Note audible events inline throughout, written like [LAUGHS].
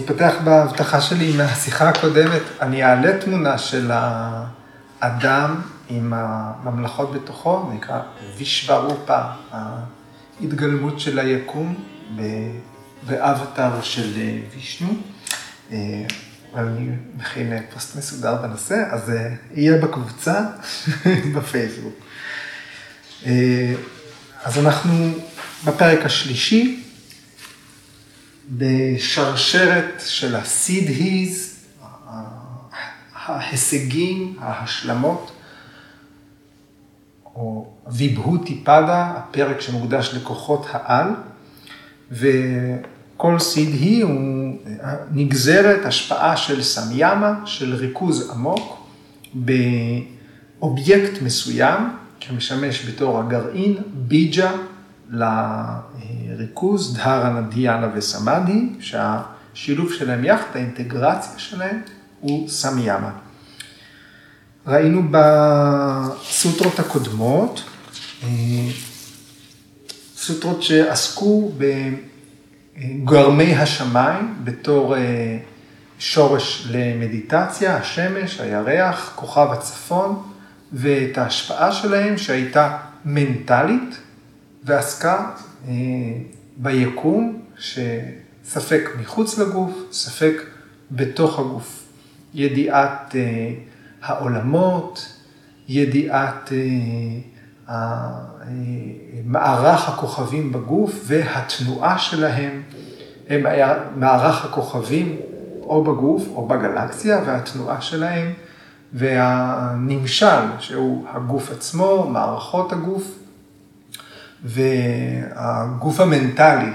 פותח בהבטחה שלי מהשיחה הקודמת, אני אעלה תמונה של האדם עם הממלכות בתוכו, נקרא וישוורופא, ההתגלמות של היקום באבטר של וישנו. אני מכין פוסט מסודר בנושא, אז יהיה בקבוצה [LAUGHS] בפייסבוק. אז אנחנו בפרק השלישי, בשרשרת של הסיד-היז, ההישגים, ההשלמות, או ויבהותי פדה, הפרק שמוקדש לכוחות העל, וכל סיד-הי הוא נגזרת השפעה של סמיאמה, של ריכוז עמוק, באובייקט מסוים, שמשמש בתור הגרעין, ביג'ה, לריכוז, דהרנה, דיאנה וסמאדי, שהשילוב שלהם יחד, האינטגרציה שלהם, הוא סמיאמה. ראינו בסוטרות הקודמות, סוטרות שעסקו בגרמי השמיים בתור שורש למדיטציה, השמש, הירח, כוכב הצפון, ואת ההשפעה שלהם שהייתה מנטלית, ועסקה ביקום, שספק מחוץ לגוף, ספק בתוך הגוף. ידיעת העולמות, ידיעת מערך הכוכבים בגוף והתנועה שלהם, הם היה מערך הכוכבים או בגוף או בגלקסיה והתנועה שלהם והנמשל שהוא הגוף עצמו, מערכות הגוף והגוף המנטלי,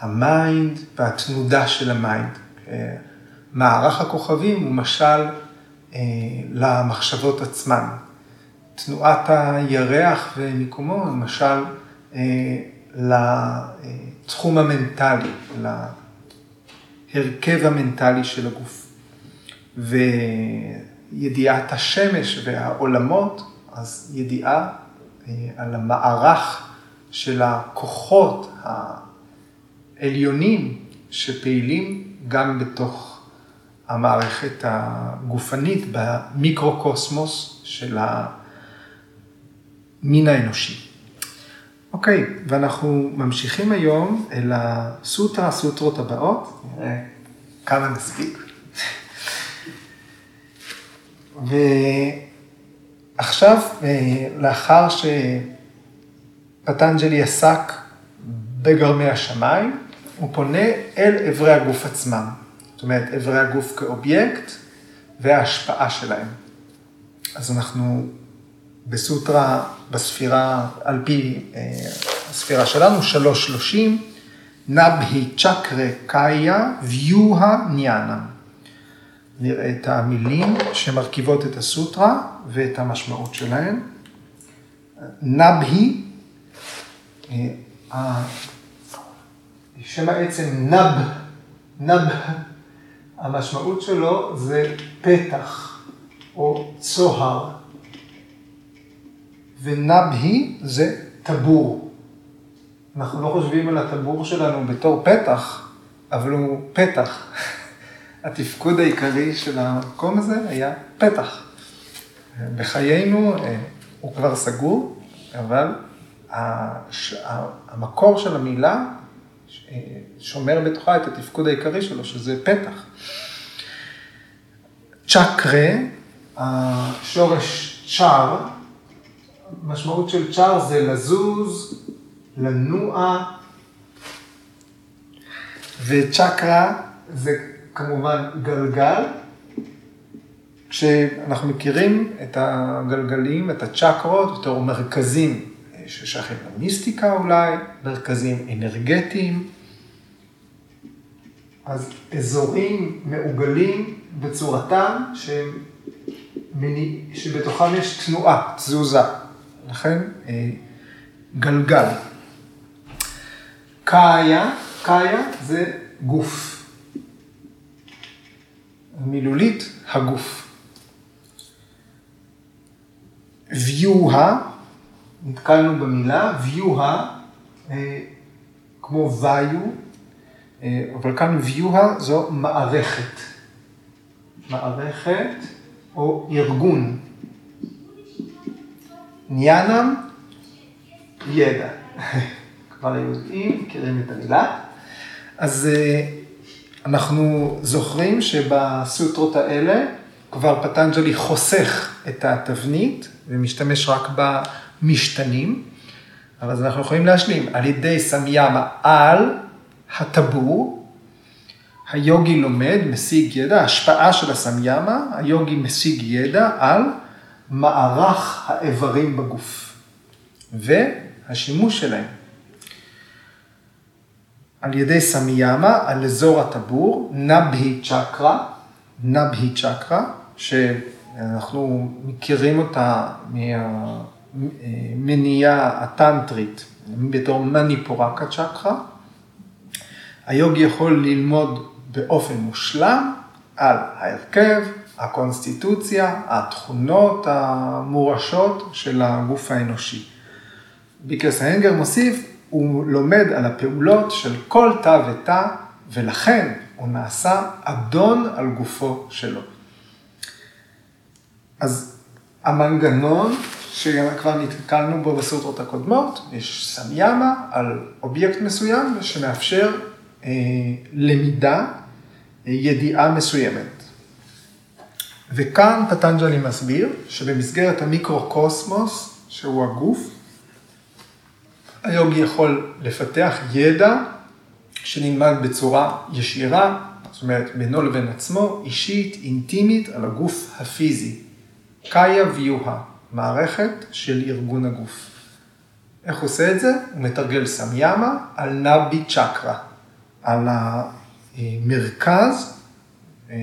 ה mind והתנודה של ה mind. מערך הכוכבים הוא משל למחשבות עצמן. תנועת הירח ומיקומו הוא משל לתחום המנטלי, להרכב המנטלי של הגוף. וידיעת השמש והעולמות, אז ידיעה על המערך של הכוחות העליונים שפעילים גם בתוך המערכת הגופנית, במיקרו-קוסמוס של המין האנושי. אוקיי, ואנחנו ממשיכים היום אל הסוטרה, הסוטרות הבאות, נראה כמה נספיק. [LAUGHS] ו... עכשיו, לאחר שפטנג'לי עסק בגרמי השמיים, הוא פונה אל אברי הגוף עצמם. זאת אומרת, אברי הגוף כאובייקט וההשפעה שלהם. אז אנחנו בסוטרה, בספירה, על פי הספירה שלנו, שלוש שלושים, נבהי צ'קרה קאיה ויוהה ניאנה. נראה את המילים שמרכיבות את הסוטרה ואת המשמעות שלהן. נבהי, שם העצם נב, נב, המשמעות שלו זה פתח או צוהר. ונבהי זה טבור. אנחנו לא חושבים על הטבור שלנו בתור פתח, אבל הוא פתח. [LAUGHS] התפקוד העיקרי של המקום הזה היה פתח. בחיינו הוא כבר סגור, אבל המקור של המילה שומר בתוכה את התפקוד העיקרי שלו, שזה פתח. צ'קרה, השורש צ'אר, משמעות של צ'אר זה לזוז, לנוע, וצ'קרה זה כמובן גלגל, כשאנחנו מכירים את הגלגלים, את הצ'קרות, בתור מרכזים ששייכים למיסטיקה אולי, מרכזים אנרגטיים, אז אזורים מעוגלים בצורתם שהם, שבתוכם יש תנועה, תזוזה, לכן גלגל. קאיה, קאיה זה גוף. מילולית, הגוף. ויוה, נתקלנו במילה, ויוה, כמו ויו, אבל כאן ויוה זו מערכת. מערכת או ארגון. ניאנם, ידע. [LAUGHS] כבר יודעים, מכירים את המילה. אז אנחנו זוכרים שבסוטרות האלה כבר פטנג'לי חוסך את התבנית ומשתמש רק במשתנים, אבל אז אנחנו יכולים להשלים על ידי סמיאמה על הטבור, היוגי לומד, משיג ידע, השפעה של הסמיאמה, היוגי משיג ידע על מערך האיברים בגוף והשימוש שלהם. על ידי סמיאמה, על אזור הטבור, נבהי צ'קרה, נבהי צ'קרה, שאנחנו מכירים אותה מהמניעה הטנטרית בתור מניפורקה צ'קרה. היוגי יכול ללמוד באופן מושלם על ההרכב, הקונסטיטוציה, התכונות המורשות של הגוף האנושי. ביקרס האנגר מוסיף, הוא לומד על הפעולות של כל תא ותא, ולכן הוא נעשה אדון על גופו שלו. אז המנגנון שכבר נתקלנו בו בסוטרות הקודמות, יש סמיאמה על אובייקט מסוים שמאפשר אה, למידה, אה, ידיעה מסוימת. וכאן פטנג'לי מסביר שבמסגרת המיקרו-קוסמוס, שהוא הגוף, היוגי יכול לפתח ידע שנלמד בצורה ישירה, זאת אומרת בינו לבין עצמו, אישית, אינטימית, על הגוף הפיזי. קאיה ויוהה, מערכת של ארגון הגוף. איך עושה את זה? הוא מתרגל סמיאמה על נבי צ'קרה, על המרכז אה,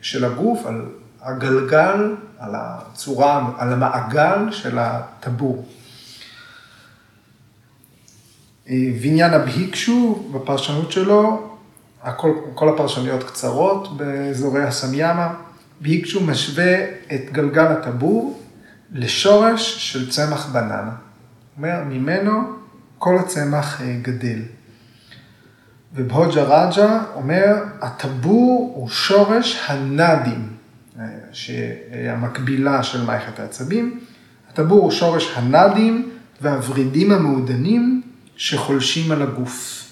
של הגוף, על הגלגל, על הצורה, על המעגל של הטבור. ויניאן הבהיקשו, בפרשנות שלו, הכל, כל הפרשנויות קצרות באזורי הסמיאמה, בהיקשו משווה את גלגל הטבור לשורש של צמח בננה. אומר, ממנו כל הצמח אה, גדל. ובהוג'ה רג'ה אומר, הטבור הוא שורש הנדים, אה, שהמקבילה של מערכת העצבים. הטבור הוא שורש הנדים והוורידים המעודנים שחולשים על הגוף.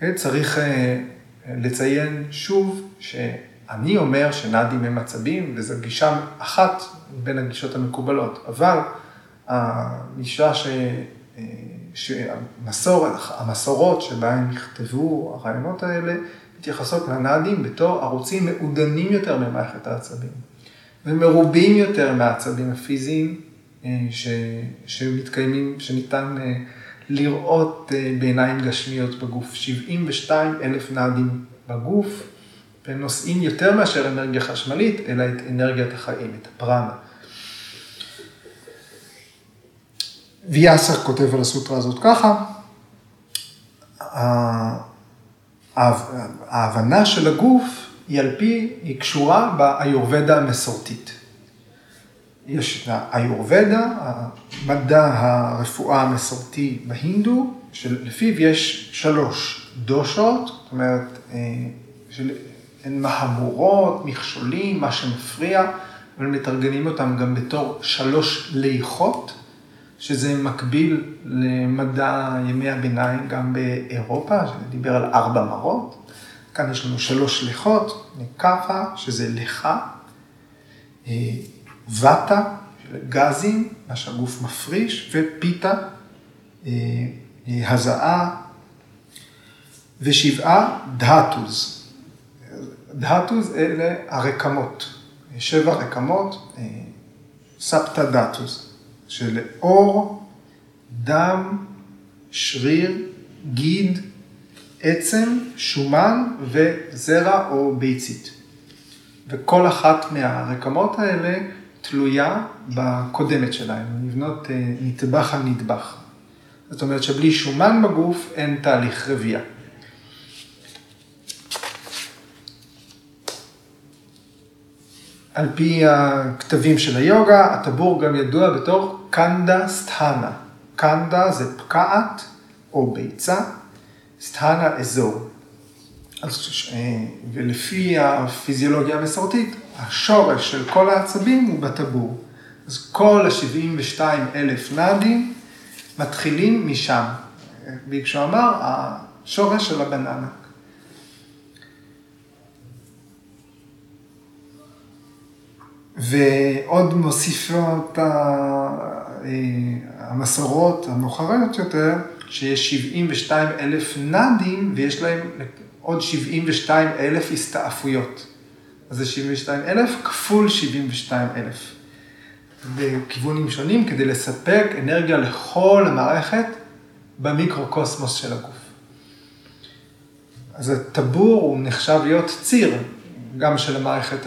כן, צריך אה, לציין שוב שאני אומר שנאדים הם עצבים, וזו גישה אחת בין הגישות המקובלות, אבל הגישה ש... אה, שהמסורת, המסורות שבהן נכתבו הרעיונות האלה, מתייחסות לנאדים בתור ערוצים מעודנים יותר ממערכת העצבים, ומרובים יותר מהעצבים הפיזיים אה, ש... שמתקיימים, שניתן לראות אה, בעיניים גשמיות בגוף. 72 אלף נעדים בגוף, ונושאים יותר מאשר אנרגיה חשמלית, אלא את אנרגיית החיים, את הפרנה. ויאסר כותב על הסוטרה הזאת ככה, ההבנה של הגוף היא על פי, היא קשורה באיורבדה המסורתית. יש את האיורבדה, מדע הרפואה המסורתי בהינדו, שלפיו יש שלוש דושות, זאת אומרת, אה, הן מהמורות, מכשולים, מה שמפריע, אבל מתרגמים אותם גם בתור שלוש ליכות, שזה מקביל למדע ימי הביניים גם באירופה, שדיבר על ארבע מרות. כאן יש לנו שלוש ליכות, נקפה, שזה ליכה, אה, של גזים, מה שהגוף מפריש, ופיתה, אה, אה, הזעה, ושבעה dhatus. dhatus אלה הרקמות, שבע רקמות, אה, sapta dhatus, של אור, דם, שריר, גיד, עצם, שומן וזרע או ביצית. וכל אחת מהרקמות האלה תלויה בקודמת שלהם, לבנות אה, נטבח על נטבח. זאת אומרת שבלי שומן בגוף אין תהליך רבייה. על פי הכתבים של היוגה, הטבור גם ידוע בתור קנדה סטהנה. קנדה זה פקעת או ביצה, סטהנה אזור. אז, ולפי הפיזיולוגיה המסורתית, השורש של כל העצבים הוא בטבור. אז כל ה-72 אלף נאדים מתחילים משם. וכשהוא אמר, השורש של הבננה. ועוד מוסיפות המסורות המאוחרות יותר, שיש 72 אלף נאדים ויש להם עוד 72 אלף הסתעפויות. אז זה 72 אלף כפול 72 אלף. בכיוונים שונים כדי לספק אנרגיה לכל המערכת במיקרוקוסמוס של הגוף. אז הטבור הוא נחשב להיות ציר, גם של המערכת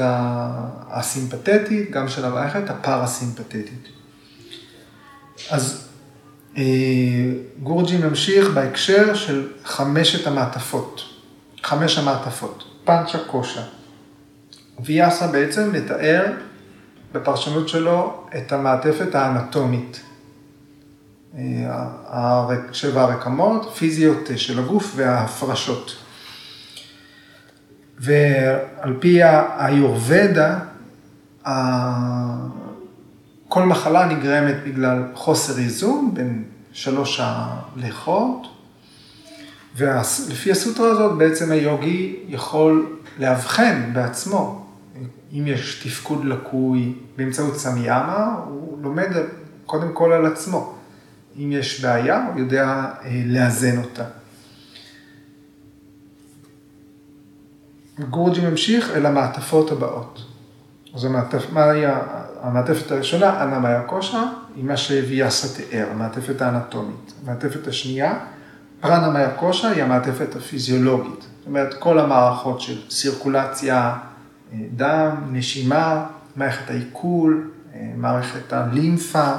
הסימפתטית, גם של המערכת הפרסימפתטית. אז אה, גורג'י ממשיך בהקשר של חמשת המעטפות, חמש המעטפות, פאנצ'ה קושה. ויאסה בעצם מתאר בפרשנות שלו את המעטפת האנטומית. אה, שבע הרקמות, פיזיות של הגוף וההפרשות. ועל פי האיורבדה, כל מחלה נגרמת בגלל חוסר איזון בין שלוש הלכות, ולפי הסוטרה הזאת בעצם היוגי יכול לאבחן בעצמו, אם יש תפקוד לקוי באמצעות סמיאמה, הוא לומד קודם כל על עצמו. אם יש בעיה, הוא יודע אה, לאזן אותה. גורג'י ממשיך אל המעטפות הבאות. אז המעטפ, היה המעטפת הראשונה, אנה מאיה קושה, היא מה שוויאסה תיאר, המעטפת האנטומית. המעטפת השנייה, פרנה מאיה קושה, היא המעטפת הפיזיולוגית. זאת אומרת, כל המערכות של סירקולציה, אה, דם, נשימה, מערכת העיכול, אה, מערכת הלימפה,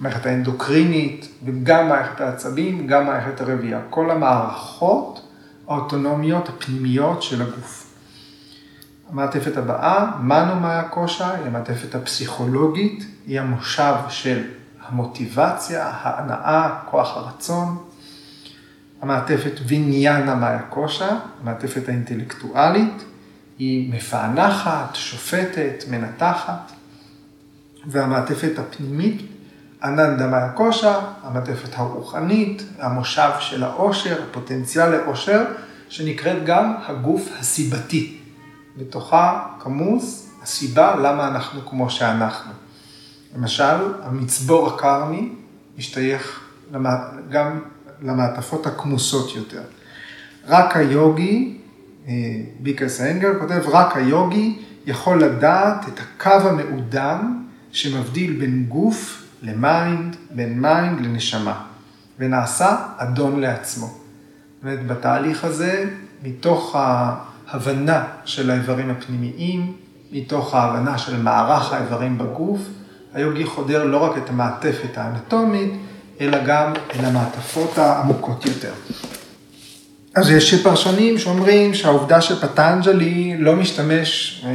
מערכת האנדוקרינית, וגם מערכת העצבים, גם מערכת הרבייה. כל המערכות האוטונומיות הפנימיות של הגוף. המעטפת הבאה, מנו מאיה קושה, היא המעטפת הפסיכולוגית, היא המושב של המוטיבציה, ההנאה, כוח הרצון. המעטפת ויניאנה מאיה קושה, המעטפת האינטלקטואלית, היא מפענחת, שופטת, מנתחת. והמעטפת הפנימית, אננדה מאיה קושה, המעטפת הרוחנית, המושב של העושר, הפוטנציאל לעושר, שנקראת גם הגוף הסיבתי. בתוכה כמוס הסיבה למה אנחנו כמו שאנחנו. למשל, המצבור הקרמי משתייך גם למעטפות הכמוסות יותר. רק היוגי, אה, בי.קיי.אס איינגאר כותב, רק היוגי יכול לדעת את הקו המעודן שמבדיל בין גוף ל mind, בין mind לנשמה, ונעשה אדון לעצמו. זאת אומרת, בתהליך הזה, מתוך ההבנה של האיברים הפנימיים, מתוך ההבנה של מערך האיברים בגוף, היוגי חודר לא רק את המעטפת האנטומית, אלא גם אל המעטפות העמוקות יותר. אז יש פרשנים שאומרים שהעובדה שפטנג'לי לא משתמש אה,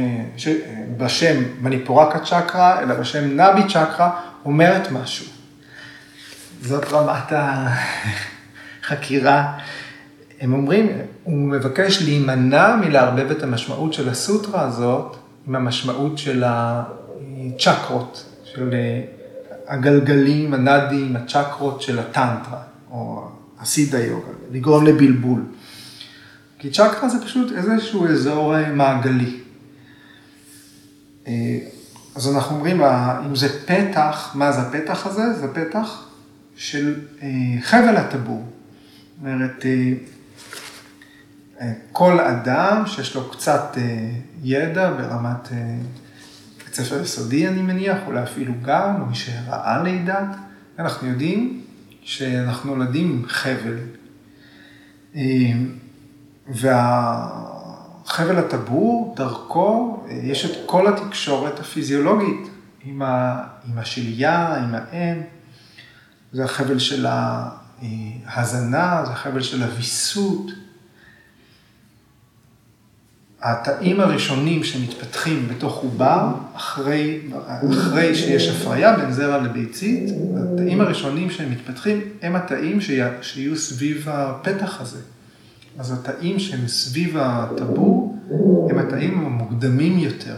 אה, בשם מניפורקה צ'קרה, אלא בשם נבי צ'קרה, אומרת משהו. זאת רמת החקירה. הם אומרים, הוא מבקש להימנע מלערבב את המשמעות של הסוטרה הזאת עם המשמעות של הצ'קרות, של הגלגלים, הנאדים, הצ'קרות של הטנטרה, או הסידה יוגה, לגרום לבלבול. כי צ'קרה זה פשוט איזשהו אזור אה, מעגלי. אה, אז אנחנו אומרים, אם זה פתח, מה זה הפתח הזה? זה פתח של אה, חבל הטבור. זאת אומרת, כל אדם שיש לו קצת ידע ברמת ספר יסודי, אני מניח, אולי אפילו גם, מי שראה לידה, אנחנו יודעים שאנחנו נולדים חבל. והחבל הטבור, דרכו, יש את כל התקשורת הפיזיולוגית עם, ה, עם השלייה, עם האם. זה החבל של ההזנה, זה החבל של הוויסות. התאים הראשונים שמתפתחים בתוך עובר, אחרי, אחרי שיש הפריה בין זרע לביצית, התאים הראשונים שמתפתחים הם התאים שיהיו סביב הפתח הזה. אז התאים שהם סביב הטבור הם התאים המוקדמים יותר.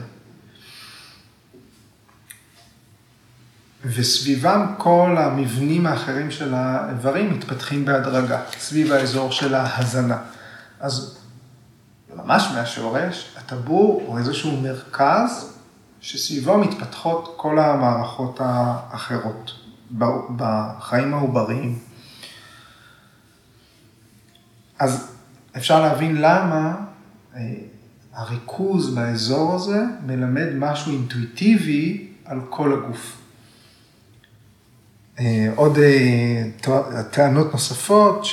וסביבם כל המבנים האחרים של האיברים מתפתחים בהדרגה, סביב האזור של ההזנה. אז ממש מהשורש, הטבור הוא איזשהו מרכז שסביבו מתפתחות כל המערכות האחרות בחיים העובריים. אז אפשר להבין למה אה, הריכוז באזור הזה מלמד משהו אינטואיטיבי על כל הגוף. אה, עוד אה, טענות נוספות,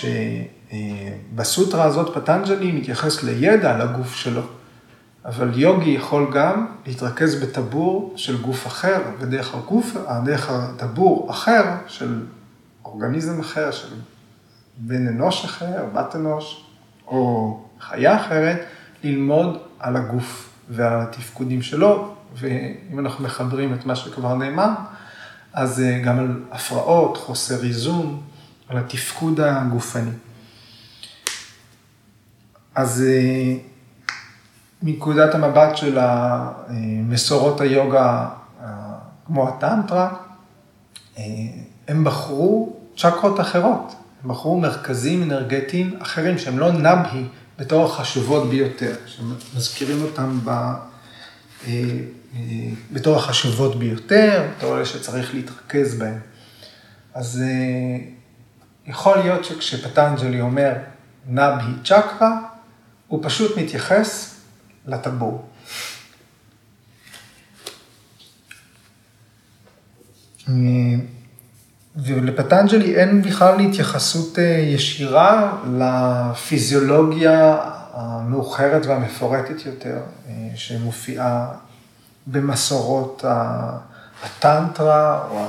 שבסוטרה הזאת פטנג'לי מתייחס לידע על הגוף שלו, אבל יוגי יכול גם להתרכז בטבור של גוף אחר, ודרך הגוף, דרך הטבור אחר של אורגניזם אחר, של בן אנוש אחר, בת אנוש, או חיה אחרת, ללמוד על הגוף ועל התפקודים שלו, ואם אנחנו מחברים את מה שכבר נאמר, אז אה, גם על הפרעות, חוסר איזון, על התפקוד הגופני. אז אה, מנקודת המבט של מסורות היוגה, אה, כמו הטנטרה, הם בחרו צ'קרות אחרות, הם בחרו מרכזים אנרגטיים אחרים שהם לא נבהי בתור החשובות ביותר, שמזכירים אותם ב... אה, בתור החשובות ביותר, בתור אלה שצריך להתרכז בהן. אז אה, יכול להיות שכשפטנג'לי אומר נבהי צ'קרה, הוא פשוט מתייחס לטבור. אה, ולפטנג'לי אין בכלל התייחסות ישירה לפיזיולוגיה המאוחרת והמפורטת יותר שמופיעה במסורות הטנטרה או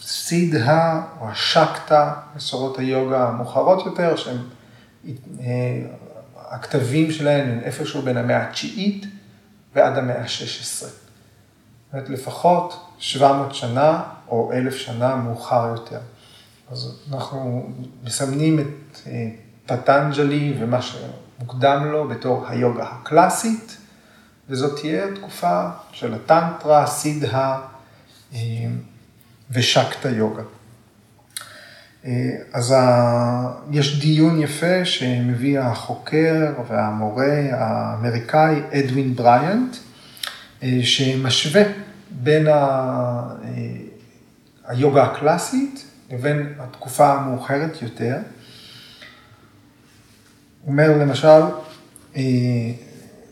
הסידהה או השקטה, מסורות היוגה המאוחרות יותר, שהן, אה, הכתבים שלהן הם איפשהו בין המאה התשיעית ועד המאה ה-16. זאת אומרת, לפחות 700 שנה או אלף שנה מאוחר יותר. אז אנחנו מסמנים את אה, פטנג'לי ומה שמוקדם לו בתור היוגה הקלאסית. וזאת תהיה תקופה של הטנטרה, סידהה אה, ושקטה יוגה. אה, אז יש דיון יפה שמביא החוקר והמורה האמריקאי אדווין בריאנט, אה, שמשווה בין היוגה הקלאסית לבין התקופה המאוחרת יותר. אומר למשל,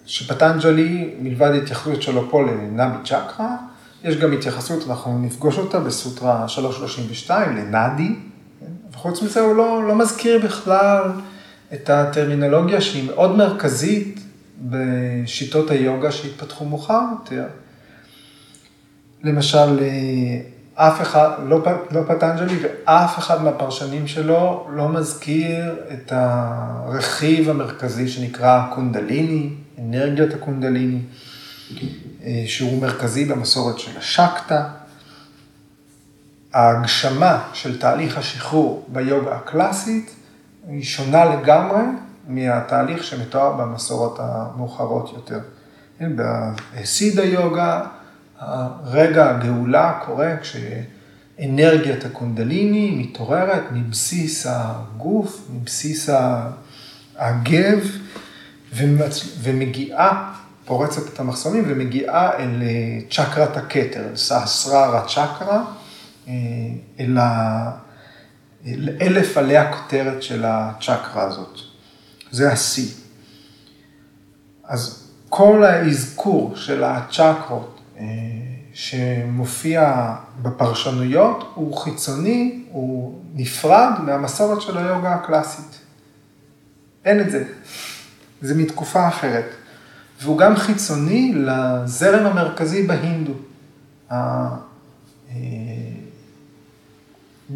שפטנג'לי, מלבד התייחסות שלו פה לנבי צ'קרה, יש גם התייחסות, אנחנו נפגוש אותה בסוטרה 332 לנאדי, וחוץ מזה הוא לא, לא מזכיר בכלל את הטרמינולוגיה שהיא מאוד מרכזית בשיטות היוגה שהתפתחו מאוחר יותר. למשל, אף אחד, לא, לא פטנג'לי ואף אחד מהפרשנים שלו לא מזכיר את הרכיב המרכזי שנקרא קונדליני, אנרגיית הקונדליני, אה, שהוא מרכזי במסורת של השקטה. ההגשמה של תהליך השחרור ביוגה הקלאסית היא שונה לגמרי מהתהליך שמתואר במסורות המאוחרות יותר. כן, בסיד היוגה, רגע הגאולה קורה כשאנרגיית הקונדליני מתעוררת מבסיס הגוף, מבסיס הגב, ומגיעה, פורצת את המחסומים ומגיעה אל אה, צ'קרת הכתר, אל סהסררה צ'קרה, אל ה... אלף עלי הכותרת של הצ'קרה הזאת. זה השיא. אז כל האזכור של הצ'קרות אה, שמופיע בפרשנויות הוא חיצוני, הוא נפרד מהמסורת של היוגה הקלאסית. אין את זה. זה מתקופה אחרת. והוא גם חיצוני לזרם המרכזי בהינדו.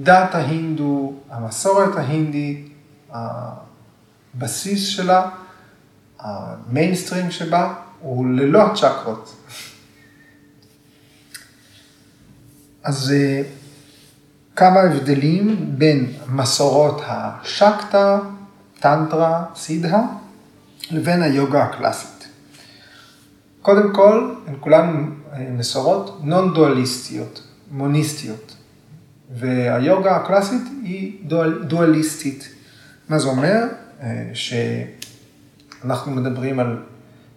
דת ההינדו, המסורת ההינדית, הבסיס שלה, המיינסטרים שבה, הוא ללא הצ'קרות. אז אה, כמה הבדלים בין מסורות השקטה, טנטרה סידהה, לבין היוגה הקלאסית. קודם כל, הן כולן מסורות נון דואליסטיות, מוניסטיות, והיוגה הקלאסית היא דואל, דואליסטית. מה זה אומר? שאנחנו מדברים על,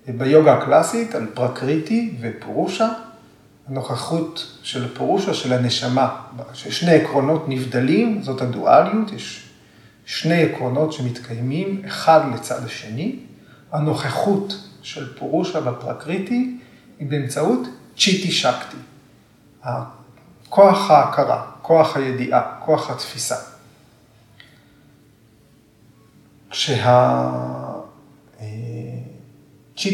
ביוגה הקלאסית, על פרקריטי ופורושה, הנוכחות של פורושה, של הנשמה, ששני עקרונות נבדלים, זאת הדואליות, יש שני עקרונות שמתקיימים אחד לצד השני. הנוכחות של פורושה בפרקריטי היא באמצעות צ'יטי שקטי, כוח ההכרה, כוח הידיעה, כוח התפיסה. כשהצ'יטי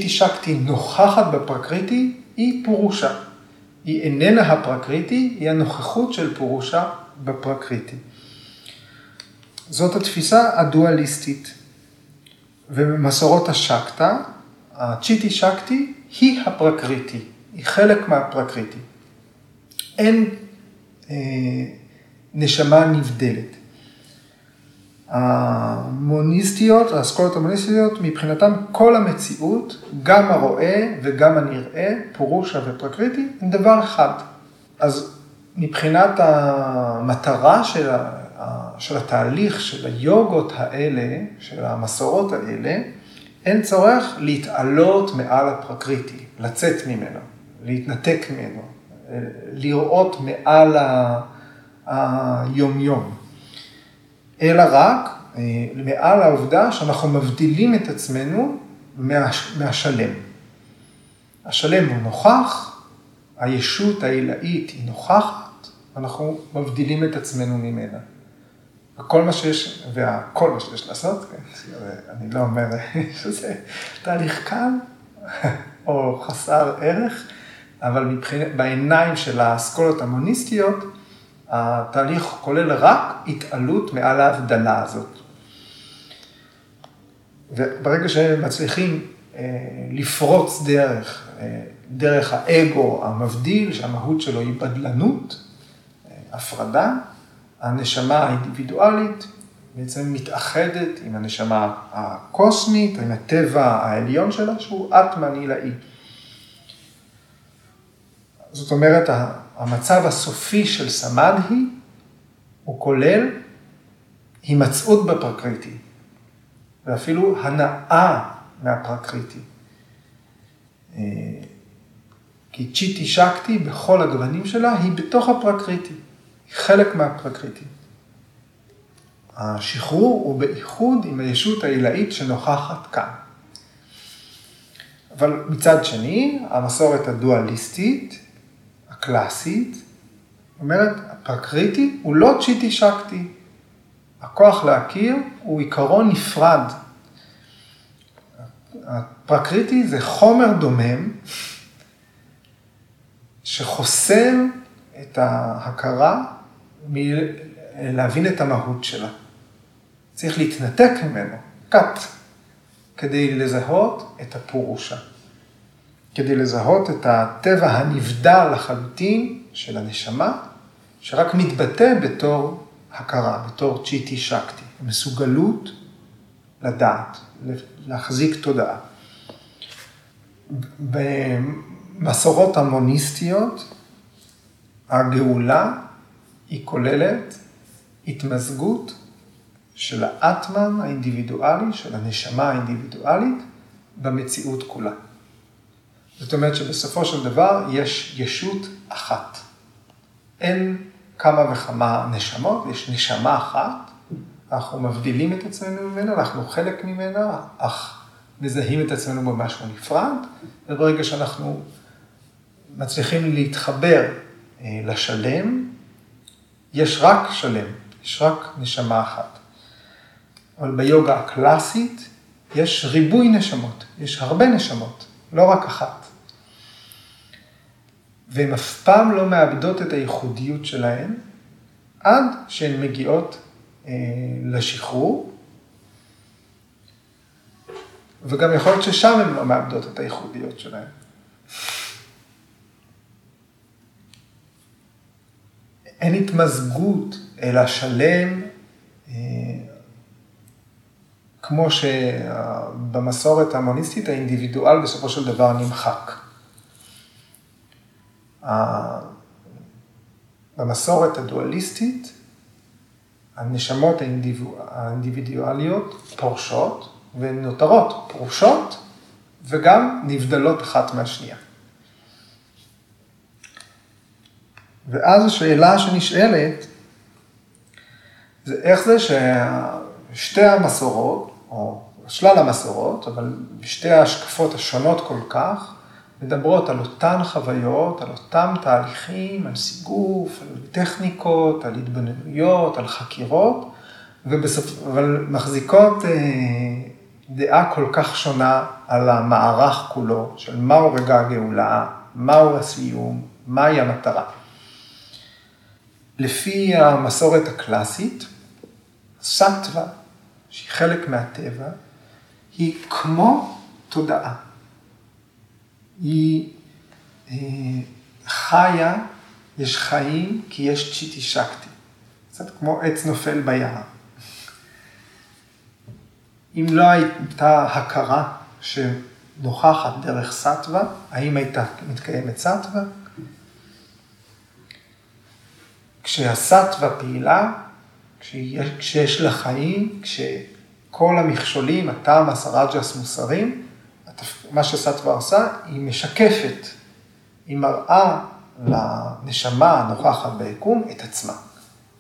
שקטי נוכחת בפרקריטי, היא פורושה. היא איננה הפרקריטי, היא הנוכחות של פורושה בפרקריטי. זאת התפיסה הדואליסטית. ובמסורות השקטה, הצ'יטי שקטי היא הפרקריטי, היא חלק מהפרקריטי. אין אה, נשמה נבדלת. המוניסטיות, האסכולות המוניסטיות, מבחינתם כל המציאות, גם הרואה וגם הנראה, פורושה ופרקריטי, הם דבר אחד. אז מבחינת המטרה של, ה, של התהליך, של היוגות האלה, של המסורות האלה, אין צורך להתעלות מעל הפרקריטי, לצאת ממנו, להתנתק ממנו, לראות מעל היומיום. אלא רק אה, מעל העובדה שאנחנו מבדילים את עצמנו מהשלם. השלם הוא נוכח, הישות העילאית היא נוכחת, אנחנו מבדילים את עצמנו ממנה. וכל מה שיש, וכל מה שיש לעשות, כן, אני לא אומר [LAUGHS] שזה תהליך קל או חסר ערך, אבל מבחינת, בעיניים של האסכולות המוניסטיות, התהליך כולל רק התעלות מעל ההבדלה הזאת. וברגע שהם מצליחים אה, לפרוץ דרך, אה, דרך האגו המבדיל, שהמהות שלו היא בדלנות, אה, הפרדה, הנשמה האינדיבידואלית בעצם מתאחדת עם הנשמה הקוסמית, עם הטבע העליון שלה, שהוא אטמן עילאי. זאת אומרת, המצב הסופי של סמדהי הוא כולל הימצאות בפרקריטי, ואפילו הנאה מהפרקריטי. אה, כי צ'יטי שקטי בכל הגוונים שלה היא בתוך הפרקריטי, היא חלק מהפרקריטי. השחרור הוא באיחוד עם הישות העילאית שנוכחת כאן. אבל מצד שני, המסורת הדואליסטית הקלאסית, אומרת, הפרקריטי הוא לא צ'יטי שקטי. הכוח להכיר הוא עיקרון נפרד. הפרקריטי זה חומר דומם שחוסם את ההכרה מלהבין את המהות שלה. צריך להתנתק ממנו, קאט, כדי לזהות את הפורושה. כדי לזהות את הטבע הנבדל לחלוטין של הנשמה, שרק מתבטא בתור הכרה, בתור צ'יטי שקטי, מסוגלות לדעת, להחזיק תודעה. במסורות המוניסטיות, הגאולה היא כוללת התמזגות של האטמן האינדיבידואלי, של הנשמה האינדיבידואלית, במציאות כולה. זאת אומרת שבסופו של דבר יש ישות אחת. אין כמה וכמה נשמות, יש נשמה אחת, אנחנו מבדילים את עצמנו ממנה, אנחנו חלק ממנה, אך מזהים את עצמנו במשהו נפרד, וברגע שאנחנו מצליחים להתחבר אה, לשלם, יש רק שלם, יש רק נשמה אחת. אבל ביוגה הקלאסית יש ריבוי נשמות, יש הרבה נשמות, לא רק אחת. והן אף פעם לא מאבדות את הייחודיות שלהן, עד שהן מגיעות אה, לשחרור, וגם יכול להיות ששם הן לא מאבדות את הייחודיות שלהן. אין התמזגות, אלא שלם, אה, כמו שבמסורת המוניסטית האינדיבידואל בסופו של דבר נמחק. במסורת הדואליסטית, הנשמות האינדיבידואליות פורשות והן נותרות פרושות וגם נבדלות אחת מהשנייה. ואז השאלה שנשאלת, זה איך זה ששתי המסורות, או שלל המסורות, אבל שתי ההשקפות השונות כל כך, מדברות על אותן חוויות, על אותם תהליכים, על סיגוף, על טכניקות, על התבוננויות, על חקירות, ובסופ... אבל מחזיקות אה, דעה כל כך שונה על המערך כולו, של מהו רגע הגאולה, מהו הסיום, מהי המטרה. לפי המסורת הקלאסית, סטווה, שהיא חלק מהטבע, היא כמו תודעה. היא אה, חיה, יש חיים, כי יש צ'יטי שקטי. קצת כמו עץ נופל ביער. אם לא הייתה הכרה שנוכחת דרך סטווה, האם הייתה מתקיימת סטווה? כשהסטווה פעילה, כשיש לה חיים, כשכל המכשולים, הטעם, הסרג'ס מוסרים, מה שסטווה עושה, היא משקפת, היא מראה לנשמה הנוכחת ביקום את עצמה.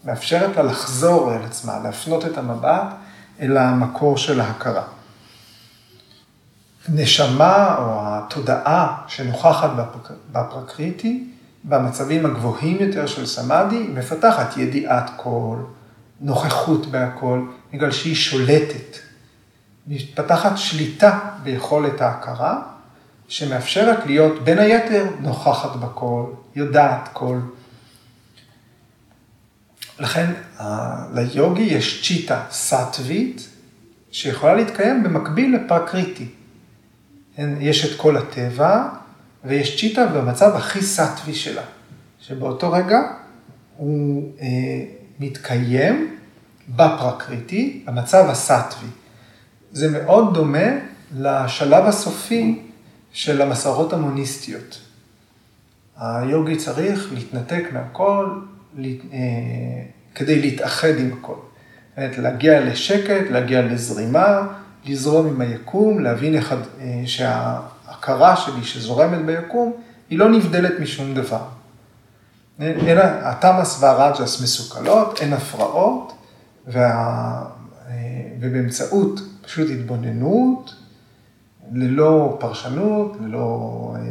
מאפשרת לה לחזור אל עצמה, להפנות את המבט אל המקור של ההכרה. נשמה או התודעה שנוכחת בפרקריטי, במצבים הגבוהים יותר של סמאדי, מפתחת ידיעת כל, נוכחות בהכל, בגלל שהיא שולטת. מתפתחת שליטה ביכולת ההכרה, שמאפשרת להיות בין היתר נוכחת בכל, יודעת כל. לכן ליוגי יש צ'יטה סטווית, שיכולה להתקיים במקביל לפרקריטי. יש את כל הטבע, ויש צ'יטה במצב הכי סטווי שלה, שבאותו רגע הוא אה, מתקיים בפרקריטי, במצב הסטווי. זה מאוד דומה לשלב הסופי של המסורות המוניסטיות. היוגי צריך להתנתק מהכל אה, כדי להתאחד עם הכל. זאת להגיע לשקט, להגיע לזרימה, לזרום עם היקום, להבין איך, אה, שההכרה שלי שזורמת ביקום, היא לא נבדלת משום דבר. אין, התמאס והרג'ס מסוכלות, אין הפרעות, וה, אה, ובאמצעות פשוט התבוננות, ללא פרשנות, ללא אה,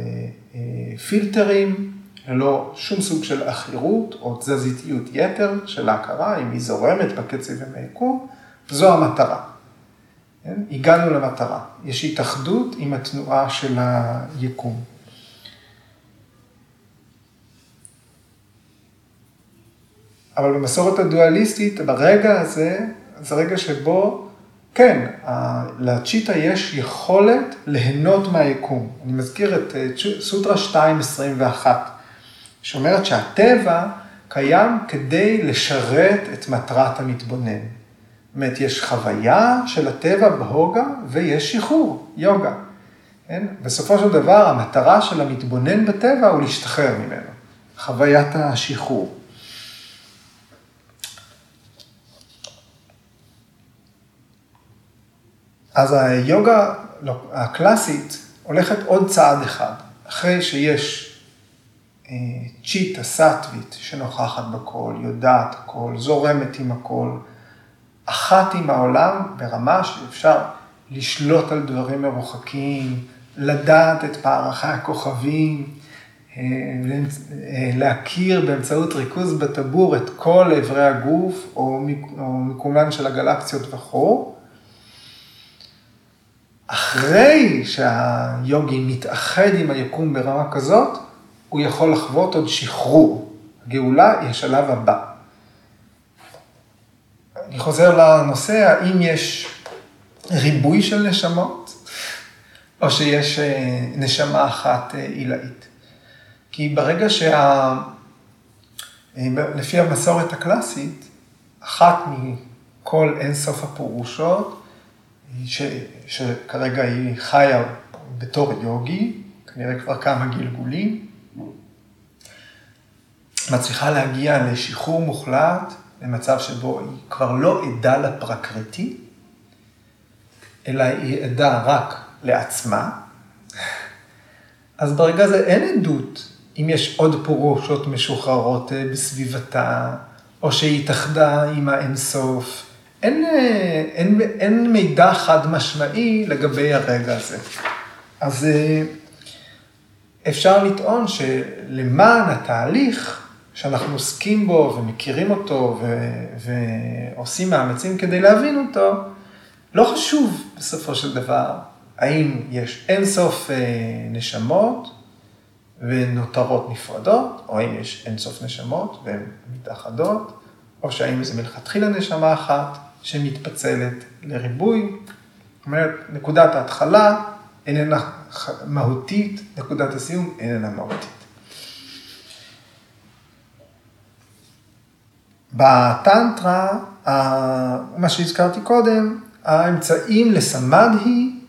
אה, פילטרים, ללא שום סוג של עכירות או תזזיתיות יתר של ההכרה, אם היא זורמת בקצב עם היקום, זו המטרה. כן? הגענו למטרה. יש התאחדות עם התנועה של היקום. אבל במסורת הדואליסטית, ברגע הזה, זה רגע שבו כן, לצ'יטה יש יכולת ליהנות מהיקום. אני מזכיר את אה, סוטרה 2.21, שאומרת שהטבע קיים כדי לשרת את מטרת המתבונן. זאת אומרת, יש חוויה של הטבע בהוגה ויש שחרור, יוגה. כן? בסופו של דבר, המטרה של המתבונן בטבע הוא להשתחרר ממנו, חוויית השחרור. אז היוגה לא, הקלאסית הולכת עוד צעד אחד. אחרי שיש אה, צ'יטה סטווית שנוכחת בכל, יודעת הכל, זורמת עם הכל, אחת עם העולם ברמה שאפשר לשלוט על דברים מרוחקים, לדעת את פערכי הכוכבים, אה, אה, להכיר באמצעות ריכוז בטבור את כל אברי הגוף או מיקומן של הגלקסיות וכו'. אחרי שהיוגי מתאחד עם היקום ברמה כזאת, הוא יכול לחוות עוד שחרור. גאולה היא השלב הבא. אני חוזר לנושא, האם יש ריבוי של נשמות, או שיש אה, נשמה אחת אה, עילאית. כי ברגע שה... אה, לפי המסורת הקלאסית, אחת מכל אינסוף הפורושות ש, שכרגע היא חיה בתור יוגי, כנראה כבר כמה גלגולים, מצליחה להגיע לשחרור מוחלט, למצב שבו היא כבר לא עדה לפרקריטי, אלא היא עדה רק לעצמה. אז ברגע הזה אין עדות אם יש עוד פורושות משוחררות אה, בסביבתה, או שהיא התאחדה עם האינסוף. אין, אה, אין, אין מידע חד משמעי לגבי הרגע הזה. אז אה, אפשר לטעון שלמען התהליך שאנחנו עוסקים בו ומכירים אותו ו, ועושים מאמצים כדי להבין אותו, לא חשוב בסופו של דבר האם יש אינסוף נשמות והן נותרות נפרדות, או האם יש אינסוף נשמות והן מתאחדות, או שהאם זה מלכתחילה נשמה אחת שמתפצלת לריבוי. זאת אומרת, נקודת ההתחלה איננה מהותית, נקודת הסיום איננה מהותית. בטנטרה, מה שהזכרתי קודם, האמצעים לסמדהי,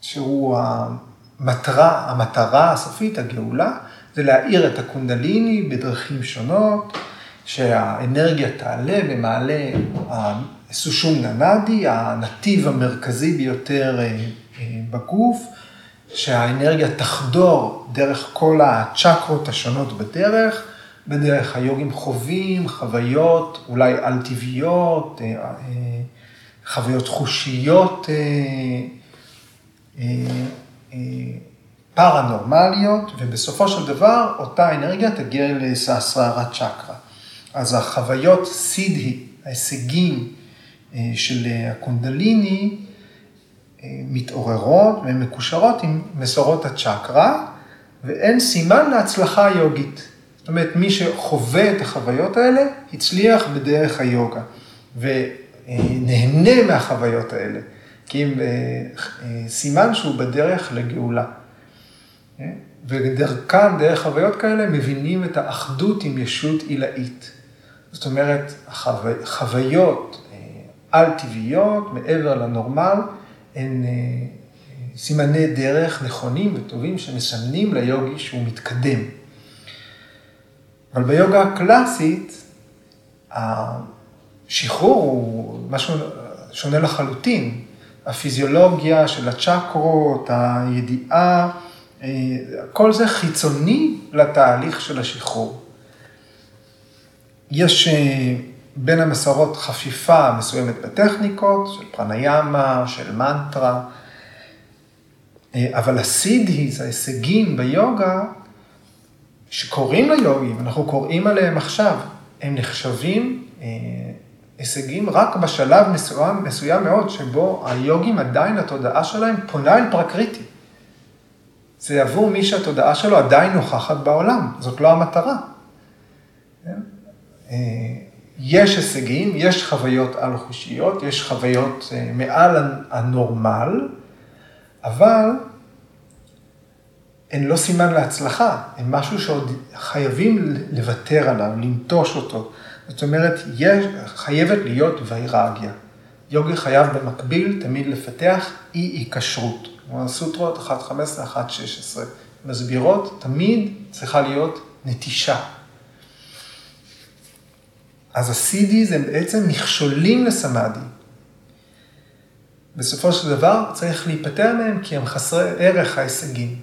שהוא המטרה, המטרה הסופית, הגאולה, זה להאיר את הקונדליני בדרכים שונות, שהאנרגיה תעלה במעלה הסושום ננדי, הנתיב המרכזי ביותר אה, אה, בגוף, שהאנרגיה תחדור דרך כל הצ'קרות השונות בדרך, בדרך היוגים חווים, חוויות אולי על-טבעיות, אה, חוויות חושיות פרנורמליות, ובסופו של דבר אותה אנרגיה תגיע לסהסררת צ'קרה. אז החוויות סידהי, ההישגים אה, של הקונדליני, אה, מתעוררות והן מקושרות עם מסורות הצ'קרה, ואין סימן להצלחה יוגית. זאת אומרת, מי שחווה את החוויות האלה, הצליח בדרך היוגה, ונהנה מהחוויות האלה, כי אה, סימן שהוא בדרך לגאולה. ודרכן, דרך חוויות כאלה, מבינים את האחדות עם ישות עילאית. זאת אומרת, חו... חוויות אה, על-טבעיות, מעבר לנורמל, הן אה, סימני דרך נכונים וטובים שמסמנים ליוגי שהוא מתקדם. אבל ביוגה הקלאסית, השחרור הוא משהו שונה לחלוטין. הפיזיולוגיה של הצ'קרות, הידיעה, אה, כל זה חיצוני לתהליך של השחרור. יש אה, בין המסורות חפיפה מסוימת בטכניקות, של פרניאמה, של מנטרה, אה, אבל הסידהיז, ההישגים ביוגה, שקוראים ליוגים, אנחנו קוראים עליהם עכשיו, הם נחשבים הישגים רק בשלב מסוים, מסוים מאוד, שבו היוגים עדיין, התודעה שלהם פונה אל פרקריטי. זה עבור מי שהתודעה שלו עדיין נוכחת בעולם, זאת לא המטרה. אה, יש הישגים, יש חוויות על-חושיות, יש חוויות אה, מעל הנורמל, אבל הן לא סימן להצלחה, הן משהו שעוד חייבים לוותר עליו, לנטוש אותו. זאת אומרת, יש, חייבת להיות ויירגיה. יוגי חייב במקביל תמיד לפתח אי-היקשרות. הסוטרות 1.15, 1.16 מסבירות, תמיד צריכה להיות נטישה. אז ה-CD זה בעצם מכשולים לסמאדי. בסופו של דבר צריך להיפטר מהם כי הם חסרי ערך ההישגים.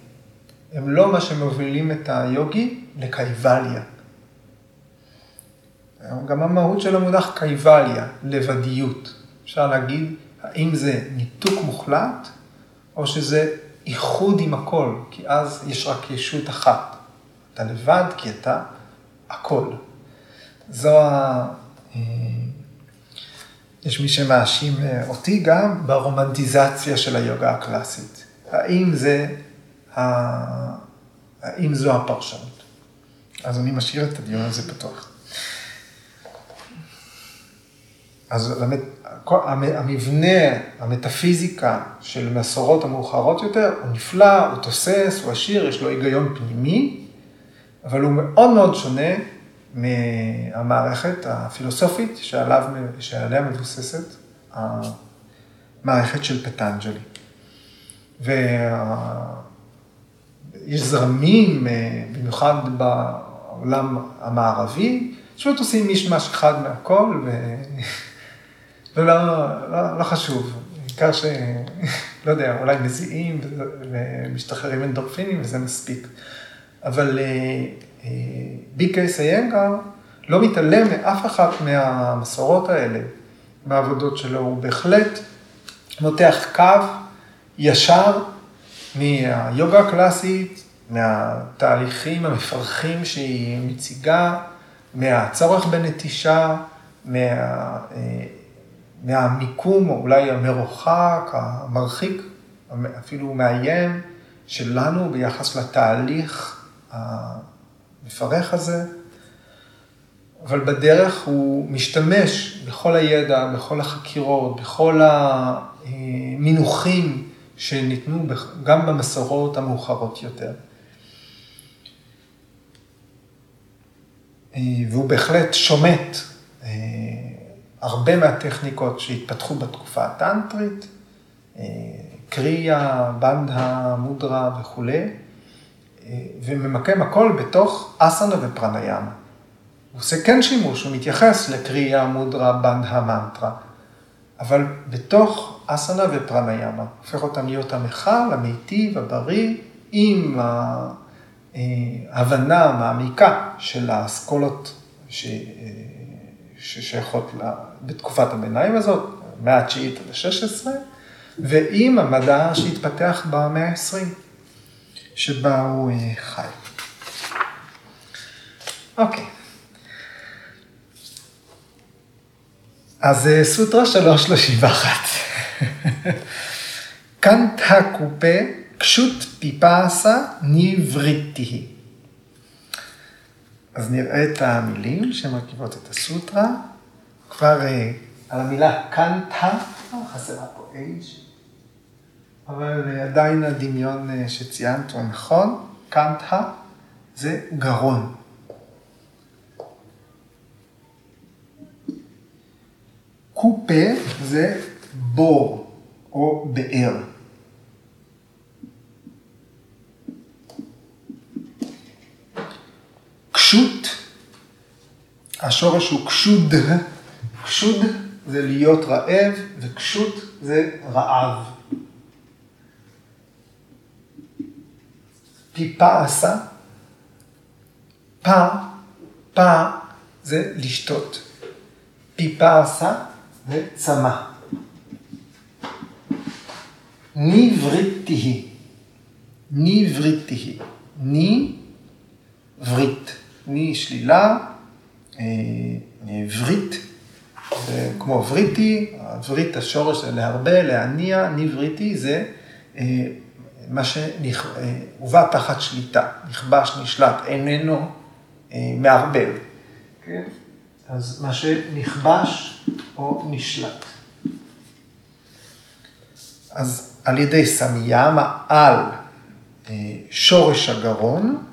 הם לא מה שמובילים את היוגי לקייבליה. גם המהות של המונח קייבליה, לבדיות. אפשר להגיד, האם זה ניתוק מוחלט או שזה איחוד עם הכל, כי אז יש רק ישות אחת. אתה לבד כי אתה הכל. זו ה... אה, יש מי שמאשים אה, אותי גם ברומנטיזציה של היוגה הקלאסית. האם זה, ה... האם זו הפרשנות? אז אני משאיר את הדיון הזה פתוח. אז באמת, המבנה, המטאפיזיקה של מסורות המאוחרות יותר, הוא נפלא, הוא תוסס, הוא עשיר, יש לו היגיון פנימי, אבל הוא מאוד מאוד שונה מהמערכת הפילוסופית שעליו, שעליה מבוססת המערכת של פטנג'לי. ויש זרמים, במיוחד בעולם המערבי, שפשוט עושים מישמש אחד מהכל, ו... [LAUGHS] ולא לא, לא חשוב. בעיקר ש... [LAUGHS] לא יודע, אולי מזיעים ומשתחררים אנדורפינים וזה מספיק. אבל ביקי סיינגר לא מתעלם מאף אחת מהמסורות האלה בעבודות שלו, הוא בהחלט מותח קו ישר מהיוגה הקלאסית, מהתהליכים המפרכים שהיא מציגה, מהצורך בנטישה, מה... מהמיקום, או אולי המרוחק, המרחיק, אפילו מאיים, שלנו ביחס לתהליך המפרך הזה. אבל בדרך הוא משתמש בכל הידע, בכל החקירות, בכל המינוחים שניתנו גם במסורות המאוחרות יותר. והוא בהחלט שומט הרבה מהטכניקות שהתפתחו בתקופה הטנטרית, אה, קריה, בנדה, מודרה וכולי, אה, וממקם הכל בתוך אסנה ופרניאמה. הוא עושה כן שימוש, הוא מתייחס לקריה, מודרה, בנדה, מנטרה, אבל בתוך אסנה ופרניאמה, הופך אותם להיות המכל, המיטיב, הבריא, עם ההבנה המעמיקה של האסכולות ש... ששייכות בתקופת הביניים הזאת, המאה התשיעית עד ה-16, ועם המדע שהתפתח במאה ה-20, שבה הוא אה, חי. אוקיי. אז אה, סוטרה 331. [LAUGHS] קנטה קופה קשוט פיפסה ניבריטי. אז נראה את המילים שמרכיבות את הסוטרה. כבר אה, על המילה קנטה, חסרה פה H, אבל אה, עדיין הדמיון אה, שציינת הוא נכון, קנטה זה גרון. קופה זה בור או באר. קשות, השורש הוא קשוד, קשוד זה להיות רעב, וקשות זה רעב. פיפה עשה, פה, פה זה לשתות. פיפה עשה זה צמא. ניבריתי, ניבריתי, ני ורית. משלילה, אה, וריט, כמו וריטי, וריט השורש זה להרבה, להניע, נבריטי זה אה, מה שהובא תחת שליטה, נכבש, נשלט, איננו אה, מערבל. כן? אז מה שנכבש או נשלט. אז על ידי סמיאמה על שורש הגרון,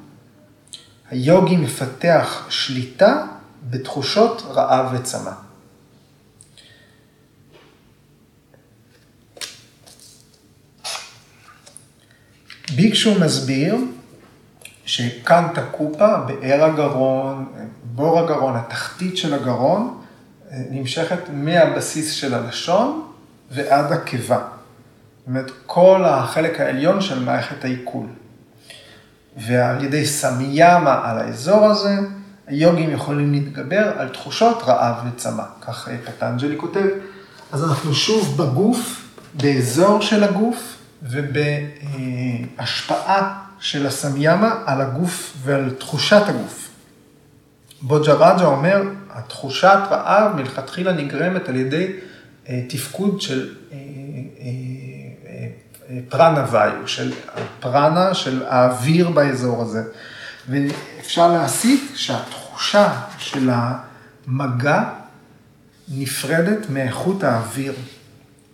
היוגי מפתח שליטה בתחושות רעב וצמא. ביקשו מסביר שקנטה קופה, באר הגרון, בור הגרון, התחתית של הגרון, נמשכת מהבסיס של הלשון ועד הקיבה. זאת אומרת, כל החלק העליון של מערכת העיכול. ועל ידי סמיאמה על האזור הזה, היוגים יכולים להתגבר על תחושות רעב וצמא. כך פטנג'לי כותב. אז אנחנו שוב בגוף, באזור של הגוף ובהשפעה של הסמיאמה על הגוף ועל תחושת הגוף. בוג'ה אומר, התחושת רעב מלכתחילה נגרמת על ידי אה, תפקוד של אה, אה, פרנה ואיו, של הפרנה, של האוויר באזור הזה. ואפשר להסיק שהתחושה של המגע נפרדת מאיכות האוויר.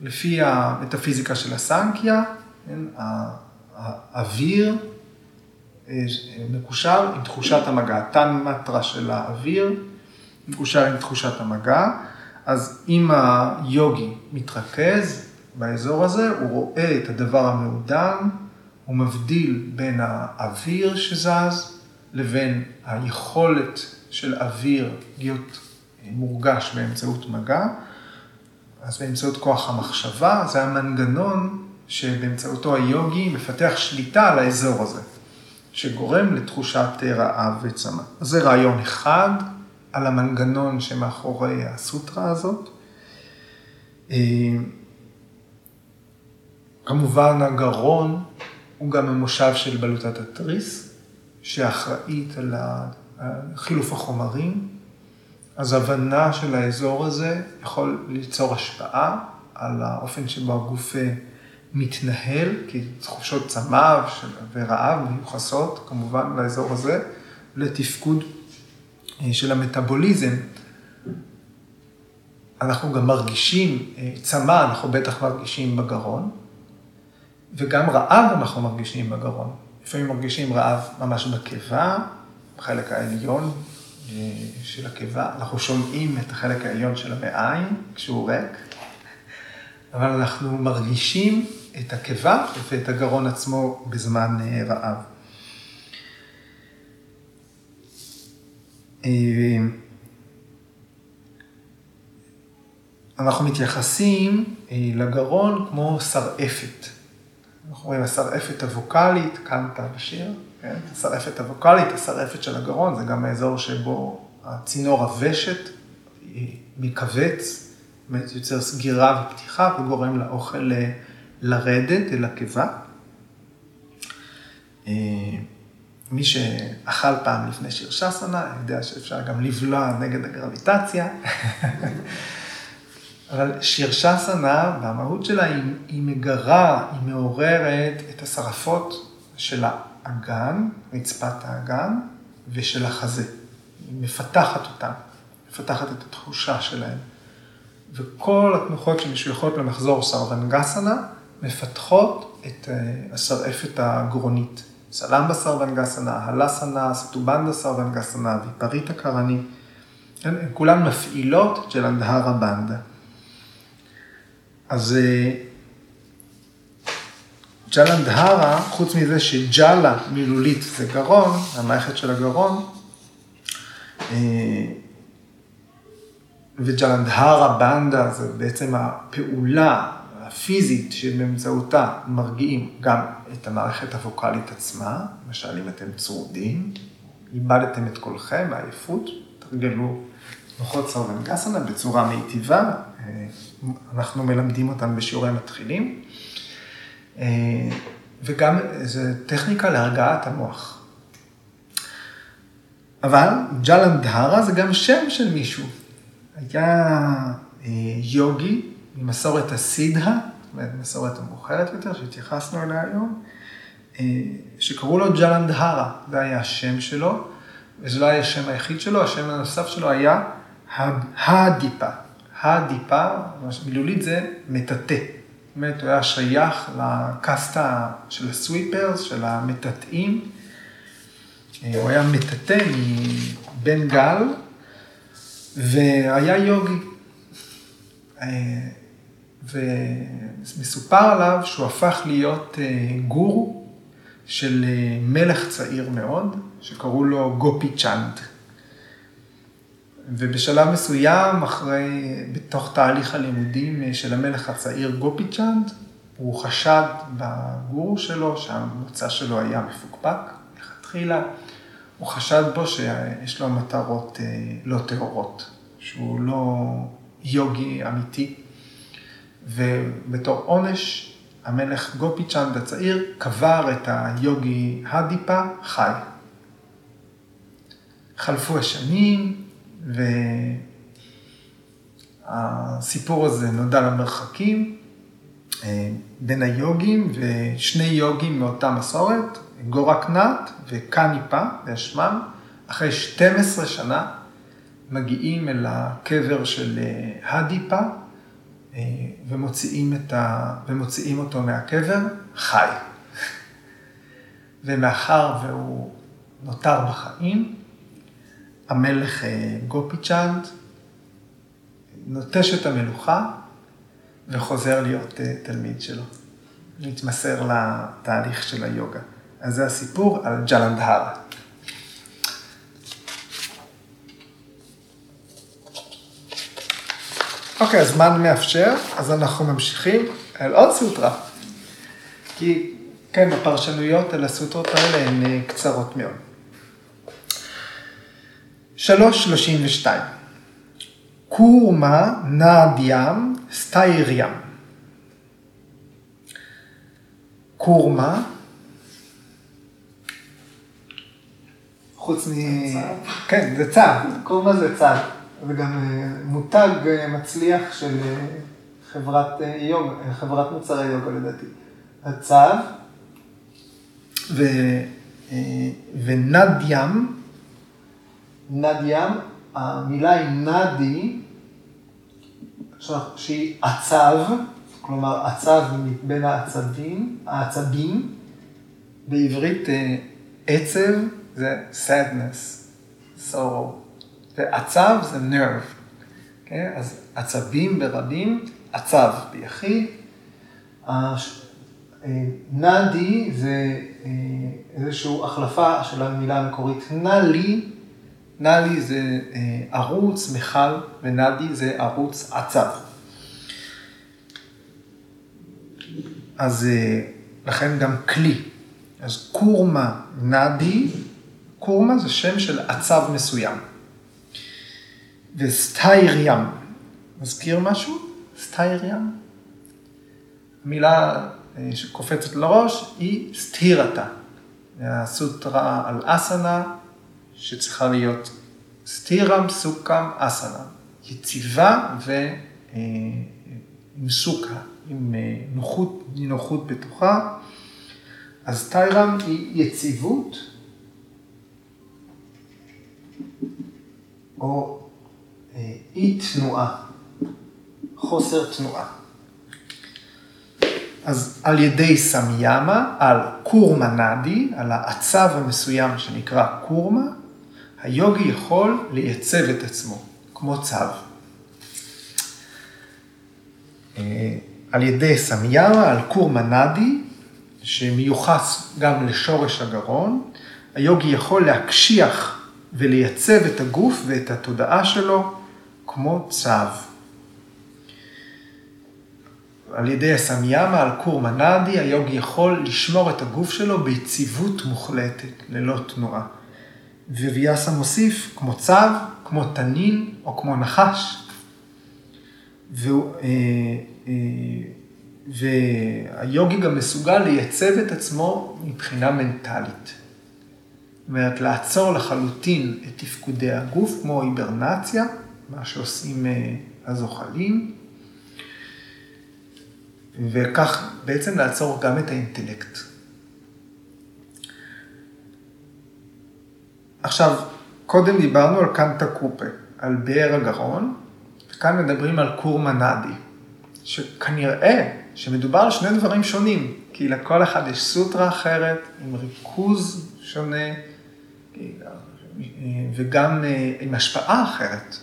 לפי המטאפיזיקה של הסנקיה, כן, האוויר אה, מקושר עם תחושת המגע. תן מטרה של האוויר מקושר עם תחושת המגע. אז אם היוגי מתרכז באזור הזה, הוא רואה את הדבר המעודן, הוא מבדיל בין האוויר שזז לבין היכולת של אוויר להיות מורגש באמצעות מגע. אז באמצעות כוח המחשבה, זה המנגנון שבאמצעותו היוגי מפתח שליטה על האזור הזה, שגורם לתחושת רעב וצמא. אז זה רעיון אחד על המנגנון שמאחורי הסוטרה הזאת. אה, כמובן הגרון הוא גם המושב של בלוטת התריס, שאחראית על חילוף החומרים. אז הבנה של האזור הזה יכול ליצור השפעה על האופן שבו הגוף אה, מתנהל, כי תחושות צמא ורעב מיוחסות כמובן לאזור הזה, לתפקוד אה, של המטאבוליזם. אנחנו גם מרגישים אה, צמא, אנחנו בטח מרגישים בגרון, וגם רעב אנחנו מרגישים בגרון. לפעמים מרגישים רעב ממש בקיבה, בחלק העליון של הקיבה, אנחנו שומעים את החלק העליון של המעיים כשהוא ריק, אבל אנחנו מרגישים את הקיבה ואת הגרון עצמו בזמן אה, רעב. אה, אנחנו מתייחסים לגרון כמו שרעפת. אנחנו רואים השרעפת הווקאלית, קמת בשיר, כן? השרעפת הווקאלית, השרעפת של הגרון, זה גם האזור שבו הצינור הוושת מכווץ, יוצר סגירה ופתיחה וגורם לאוכל אה, לרדת אל הקיבה. אה, מי שאכל פעם לפני שיר שסנה, יודע שאפשר גם לבלוע נגד הגרביטציה. [LAUGHS] אבל שירשסנה, במהות שלה, היא, היא מגרה, היא מעוררת את השרפות של האגן, רצפת האגן, ושל החזה. היא מפתחת אותם, מפתחת את התחושה שלהם. וכל התנוחות שמשויכות למחזור סרבנגסנה, מפתחות את אה, השרעפת הגרונית. סלמבה סרבנגסנה, הלסנה, סטובנדה סרבנגסנה, ויפריטה קרני. הן כולן מפעילות ג'לנדהרה בנדה. אז אה, ג'לנדהרה, חוץ מזה שג'אלה מילולית זה גרון, המערכת של הגרון, אה, וג'לנדהרה בנדה זה בעצם הפעולה הפיזית שבאמצעותה מרגיעים גם את המערכת הווקאלית עצמה, למשל אם אתם צרודים, איבדתם את קולכם מעייפות, תרגלו תנוחות סרבנגסנה בצורה מיטיבה, אה, אנחנו מלמדים אותם בשיעורי מתחילים, וגם זו טכניקה להרגעת המוח. אבל ג'לנדהרה זה גם שם של מישהו. היה אה, יוגי ממסורת הסידהה, זאת אומרת, מסורת המאוחרת יותר, שהתייחסנו אליה היום, שקראו לו ג'לנדהרה, זה היה השם שלו, וזה לא היה השם היחיד שלו, השם הנוסף שלו היה הדיפה. הדיפה, מילולית זה מטאטא. אומרת, הוא היה שייך לקסטה של הסוויפרס, של המטאטאים. הוא היה מטאטא מבן גל, והיה יוגי. ומסופר עליו שהוא הפך להיות גורו של מלך צעיר מאוד, שקראו לו גופיצ'אנד. ובשלב מסוים, אחרי, בתוך תהליך הלימודים של המלך הצעיר גופיצ'אנד, הוא חשד בגורו שלו, שהמוצא שלו היה מפוקפק מלכתחילה, הוא חשד בו שיש לו מטרות אה, לא טהורות, שהוא לא יוגי אמיתי, ובתור עונש, המלך גופיצ'אנד הצעיר קבר את היוגי הדיפה חי. חלפו השנים, והסיפור הזה נודע למרחקים אה, בין היוגים ושני יוגים מאותה מסורת, גורקנט וקניפה באשמם, אחרי 12 שנה מגיעים אל הקבר של אה, הדיפה אה, ומוציאים, ה... ומוציאים אותו מהקבר חי. [LAUGHS] ומאחר והוא נותר בחיים, המלך אה, גופיצ'אנד נוטש את המלוכה וחוזר להיות תלמיד שלו. מתמסר לתהליך של היוגה. אז זה הסיפור על ג'לנדהר. אוקיי, הזמן מאפשר, אז אנחנו ממשיכים אל עוד סוטרה. כי, כן, הפרשנויות על הסוטרות האלה הן אה, קצרות מאוד. 3.32 קורמה נאדיאם סטייריאם. קורמה, חוץ מ... כן, זה צו, קורמה זה צו. זה גם אה, מותג אה, מצליח של אה, חברת יוג, חברת מוצרי יוגה לדעתי. הצו ו, ונד ים, נד ים, המילה היא נדי, שהיא עצב, כלומר עצב בין העצבים, העצבים, בעברית עצב זה sadness, sorrow. ועצב זה nerve, okay? כן? אז עצבים ברבים, עצב ביחיד. אה, נדי זה אה, איזושהי החלפה של המילה המקורית נלי, נלי זה אה, ערוץ, מכל, ונדי זה ערוץ עצב. אז לכן גם כלי. אז קורמה נדי, קורמה זה שם של עצב מסוים. וסטיירים, מזכיר משהו? סטיירים? המילה אה, שקופצת לראש היא סטירתה. הסוטרה על אסנה, שצריכה להיות סטירם סוכם אסנה. יציבה ועם סוכה, עם אה, נוחות, נוחות בתוכה. אז טיירם היא יציבות, או אה, אי תנועה, חוסר תנועה. אז על ידי סמיאמה, על קורמה נדי, על העצב המסוים שנקרא קורמה, היוגי יכול לייצב את עצמו, כמו צו. אה, על ידי סמיאמה, על קורמה נדי, שמיוחס גם לשורש הגרון, היוגי יכול להקשיח ולייצב את הגוף ואת התודעה שלו כמו צו. על ידי הסמיאמה, על קור מנדי, היוגי יכול לשמור את הגוף שלו ביציבות מוחלטת, ללא תנועה. וויאסה מוסיף, כמו צו, כמו תנין או כמו נחש. והוא, אה, אה, והיוגי גם מסוגל לייצב את עצמו מבחינה מנטלית. זאת אומרת, לעצור לחלוטין את תפקודי הגוף, כמו היברנציה, מה שעושים אה, הזוחלים, וכך בעצם לעצור גם את האינטלקט. עכשיו, קודם דיברנו על קנטה קופה, על באר הגרון, וכאן מדברים על קורמה נאדי, שכנראה שמדובר על שני דברים שונים, כי לכל אחד יש סוטרה אחרת, עם ריכוז שונה, וגם אה, עם השפעה אחרת.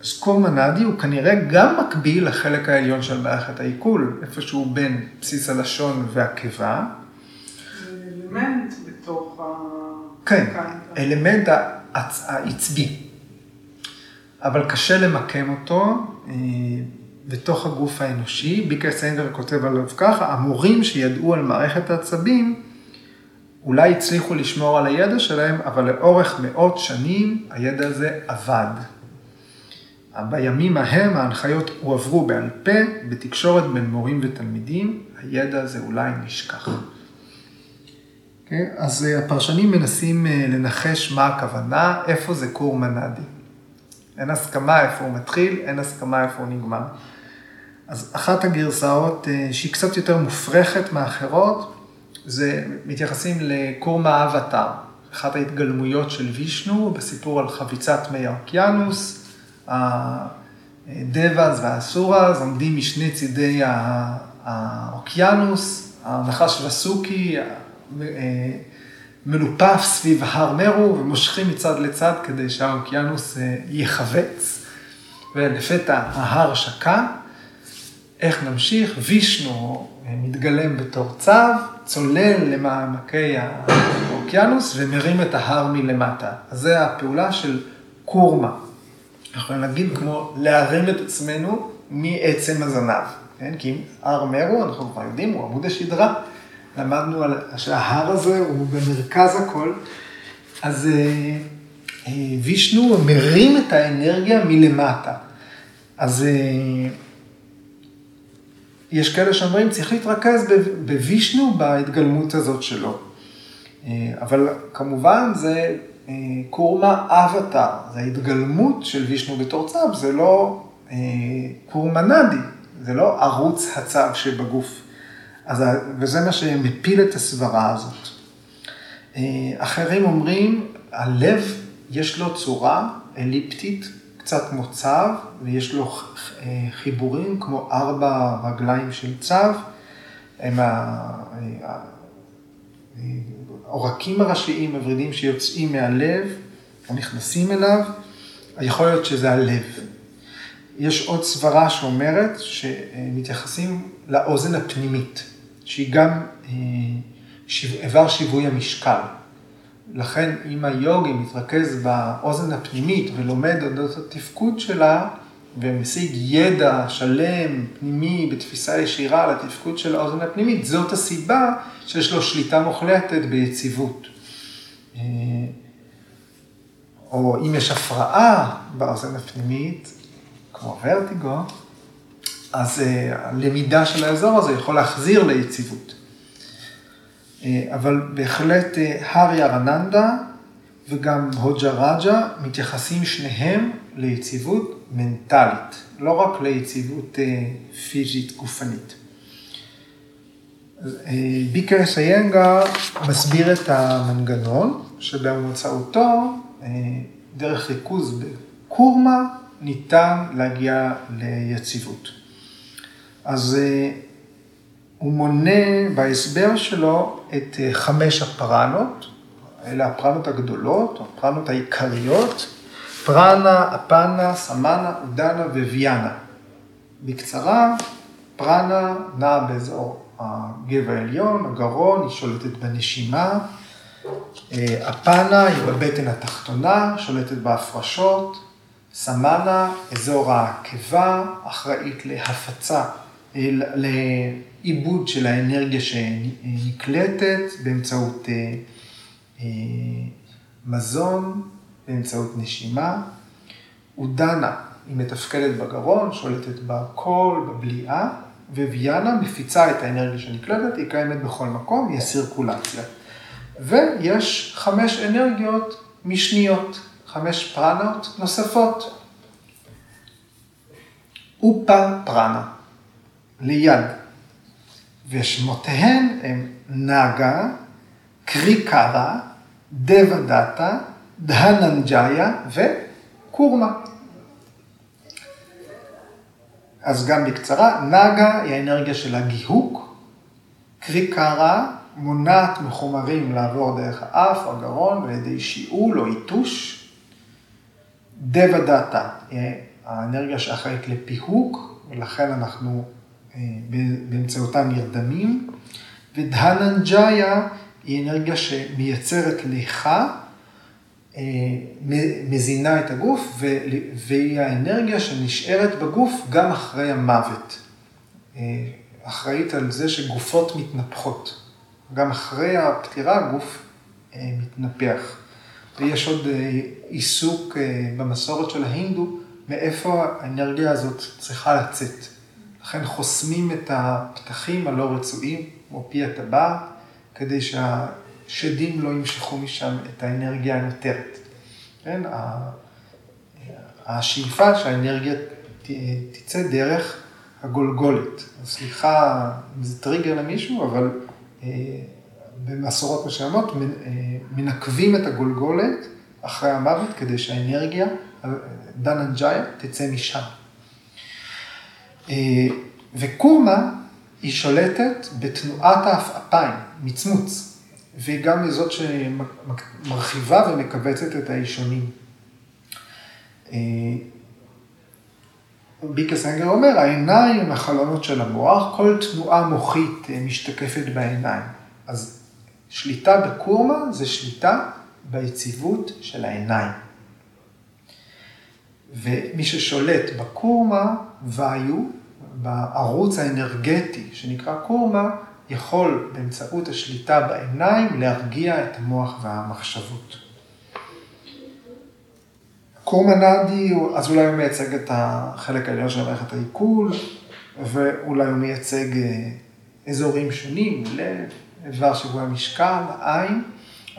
אז קור מנדי הוא כנראה גם מקביל לחלק העליון של מערכת העיכול, איפשהו בין בסיס הלשון והקיבה. זה אלמנט בתוך ה... כן, אלמנט העצבי. אבל קשה למקם אותו אה, בתוך הגוף האנושי. ביקר סיינדר כותב עליו ככה, המורים שידעו על מערכת העצבים, אולי הצליחו לשמור על הידע שלהם, אבל לאורך מאות שנים הידע הזה אבד. בימים ההם ההנחיות הועברו בעל פה, בתקשורת בין מורים ותלמידים, הידע הזה אולי נשכח. אוקיי? אז אה, הפרשנים מנסים אה, לנחש מה הכוונה, איפה זה כור מנדי. אין הסכמה איפה הוא מתחיל, אין הסכמה איפה הוא נגמר. אז אחת הגרסאות אה, שהיא קצת יותר מופרכת מאחרות, זה מתייחסים לקורמה אבטר, אחת ההתגלמויות של וישנו בסיפור על חביצת מי האוקיינוס, הדבאז והאסוראז עומדים משני צידי האוקיינוס, הנחש וסוקי מלופף סביב הר מרו ומושכים מצד לצד כדי שהאוקיינוס אה, יחבץ. ולפתע ההר שקע, איך נמשיך? וישנו מתגלם בתור צו, צולל למעמקי האוקיינוס ומרים את ההר מלמטה. אז זו הפעולה של קורמה. אנחנו יכולים להגיד כמו להרים את עצמנו מעצם הזנב, כן? כי אם הר מרו, אנחנו כבר יודעים, הוא עמוד השדרה. למדנו על, שההר הזה הוא במרכז הכל. אז אה, אה, וישנו מרים את האנרגיה מלמטה. אז אה, יש כאלה שאומרים, צריך להתרכז בווישנו בהתגלמות הזאת שלו. אבל כמובן זה קורמה אבטר, זה ההתגלמות של וישנו בתור צו, זה לא קורמה נדי, זה לא ערוץ הצו שבגוף. אז, וזה מה שמפיל את הסברה הזאת. אחרים אומרים, הלב יש לו צורה אליפטית, קצת כמו צו, ויש לו חיבורים כמו ארבע רגליים של צו, הם העורקים הראשיים, הוורידים שיוצאים מהלב, או נכנסים אליו, יכול להיות שזה הלב. יש עוד סברה שאומרת שמתייחסים לאוזן הפנימית, שהיא גם איבר שיווי המשקל. לכן אם היוגי מתרכז באוזן הפנימית ולומד אודות התפקוד שלה, ומשיג ידע שלם, פנימי, בתפיסה ישירה על התפקוד של האוזן הפנימית, זאת הסיבה שיש לו שליטה מוחלטת ביציבות. אה, או אם יש הפרעה באוזן הפנימית, כמו ורטיגו, אז אה, הלמידה של האזור הזה יכול להחזיר ליציבות. אה, אבל בהחלט הארי ארננדה וגם הוג'ה רג'ה מתייחסים שניהם ליציבות מנטלית, לא רק ליציבות אה, פיזית גופנית. אה, ביקר סיינגה מסביר את המנגנון שבאמצעותו דרך ריכוז בקורמה ניתן להגיע ליציבות. אז הוא מונה בהסבר שלו את אה, חמש הפרנות, אלה הפרנות הגדולות, הפרנות העיקריות, פרנה, אפנה, סמנה, אודנה וויאנה. בקצרה, פרנה נעה באזור הגב העליון, הגרון, היא שולטת בנשימה. אה, אפנה היא בבטן התחתונה, שולטת בהפרשות. סמנה, אזור הקיבה, אחראית להפצה, אה, עיבוד של האנרגיה שנקלטת באמצעות אה, אה, מזון, באמצעות נשימה. אודנה, היא מתפקדת בגרון, שולטת בקול, בבליעה, וויאנה מפיצה את האנרגיה שנקלטת, היא קיימת בכל מקום, היא הסירקולציה. ויש חמש אנרגיות משניות, חמש פרנות נוספות. אופה פרנה, ליד. ושמותיהן הם נגה, קריקרה, דבה דאטה, דהננג'יה וקורמה. אז גם בקצרה, נגה היא האנרגיה של הגיהוק, קריקרה מונעת מחומרים לעבור דרך האף, הגרון, על ידי שיעול או עיטוש. דבה דאטה היא האנרגיה שאחראית לפיהוק, ולכן אנחנו באמצעותם נרדמים, ודהננג'יה היא אנרגיה שמייצרת ליכה, אה, מזינה את הגוף, והיא האנרגיה שנשארת בגוף גם אחרי המוות. אה, אחראית על זה שגופות מתנפחות. גם אחרי הפטירה הגוף מתנפח. ויש עוד עיסוק במסורת של ההינדו, מאיפה האנרגיה הזאת צריכה לצאת. לכן חוסמים את הפתחים הלא רצויים, כמו פי הטבעת, כדי שהשדים לא ימשכו משם את האנרגיה הנותרת. כן? השאיפה שהאנרגיה תצא דרך הגולגולת. סליחה אם זה טריגר למישהו, אבל אה, במסורות מסוימות אה, מנקבים את הגולגולת אחרי המוות כדי שהאנרגיה, דננג'איה, תצא משם. אה, וקומה היא שולטת בתנועת העפעפיים, מצמוץ, והיא גם זאת שמרחיבה ומכווצת את האישונים. אה, ביקסנגר אומר, העיניים הם החלונות של המוח, כל תנועה מוחית משתקפת בעיניים. אז שליטה בקורמה זה שליטה ביציבות של העיניים. ומי ששולט בקורמה, ואיו, בערוץ האנרגטי שנקרא קורמה, יכול באמצעות השליטה בעיניים להרגיע את המוח והמחשבות. קורמה נאדי, אז אולי הוא מייצג את החלק העליון של מערכת העיכול, ואולי הוא מייצג אה, אזורים שונים, לב, איבר שיווי המשקל, עין,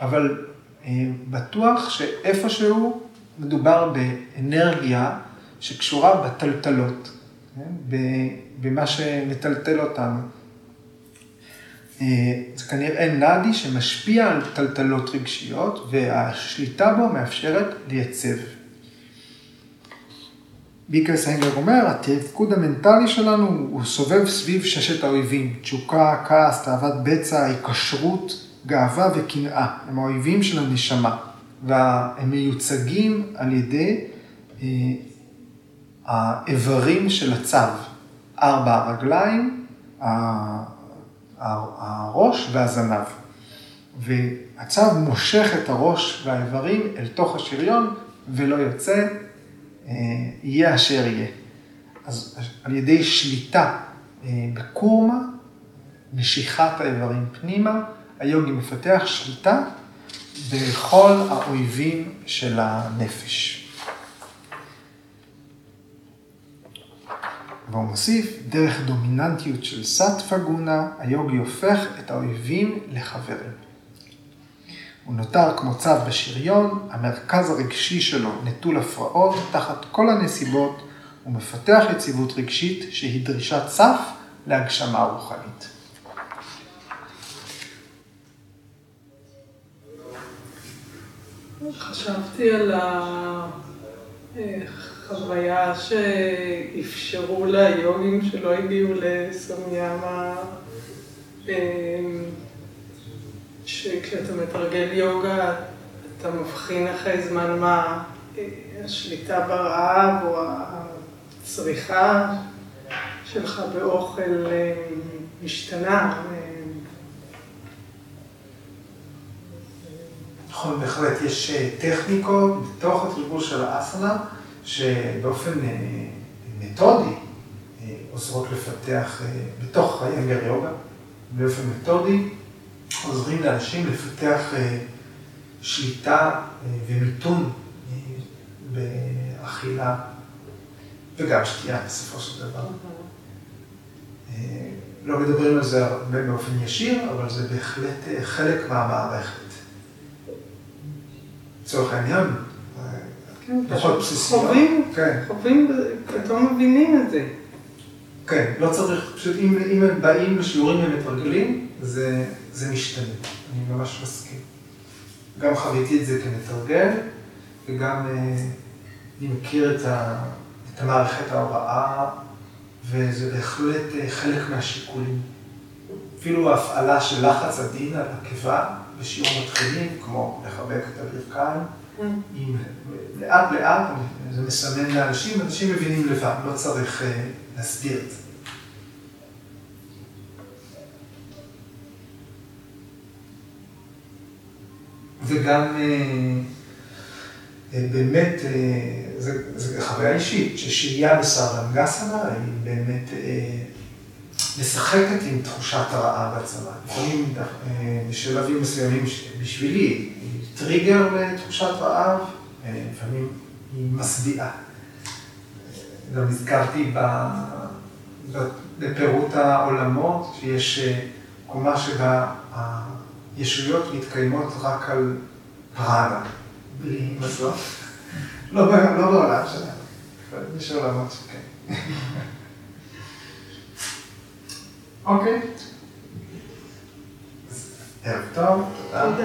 אבל אה, בטוח שאיפשהו מדובר באנרגיה שקשורה בטלטלות, כן? במה שמטלטל אותנו. אה, זה כנראה נאדי שמשפיע על טלטלות רגשיות, והשליטה בו מאפשרת לייצב. ביקר סיינגר אומר, התפקוד המנטלי שלנו הוא סובב סביב ששת האויבים, תשוקה, כעס, תאוות בצע, היקשרות, גאווה וקנאה. הם האויבים של הנשמה, והם מיוצגים על ידי אה, האיברים של הצו, ארבע הרגליים, הראש והזנב. והצו מושך את הראש והאיברים אל תוך השריון ולא יוצא אה, יהיה אשר יהיה. אז על ידי שליטה אה, בקורמה, משיכת האיברים פנימה, היוגי מפתח שליטה בכל האויבים של הנפש. והוא מוסיף, דרך דומיננטיות של סטפה גונה, היוגי הופך את האויבים לחברים. הוא נותר כמו צו בשריון, המרכז הרגשי שלו נטול הפרעות, תחת כל הנסיבות, הוא מפתח יציבות רגשית שהיא דרישת סף להגשמה רוחנית. חשבתי על החוויה שאפשרו ליוגים שלא הגיעו לסמיאמה שכשאתה מתרגל יוגה, אתה מבחין אחרי זמן מה אה, השליטה ברעב או הצריכה שלך באוכל אה, משתנה. נכון, בהחלט יש אה, טכניקות בתוך התרגול של האסנה, שבאופן מתודי עוזרות לפתח בתוך היאנגר יוגה, באופן מתודי עוזרים לאנשים לפתח אה, שליטה אה, ומיתון אה, באכילה וגם שתייה בסופו של דבר. לא מדברים על זה הרבה באופן ישיר, אבל זה בהחלט חלק מהמערכת. לצורך העניין, פחות בסיסיות. חווים, כן. חווים, פתאום מבינים את זה. כן, לא צריך, פשוט אם, הם באים לשיעורים ומתרגלים, זה, זה משתנה, אני ממש מסכים. גם חוויתי את זה כמתרגל, וגם אה, אני מכיר את המערכת ההוראה, וזה בהחלט אה, חלק מהשיקולים. אפילו ההפעלה של לחץ עדין על הקיבה בשיעור מתחילים, כמו לחבק את הברכיים, mm. עם לאט לאט, זה מסמן לאנשים, אנשים מבינים לבד, לא צריך אה, להסביר את זה. וגם אה, אה, באמת, זו חוויה אישית, ששהייה בסרלנגסנה היא באמת משחקת עם תחושת הרעה בצבא. לפעמים בשלבים מסוימים בשבילי טריגר לתחושת רעב, לפעמים היא משביעה. גם נזכרתי בפירוט העולמות, שיש קומה שבה ישויות מתקיימות רק על פראנה, בלי מזון. לא, לא בעולם שלנו, יש עולמות שכן. Okay. Have thought. Uh,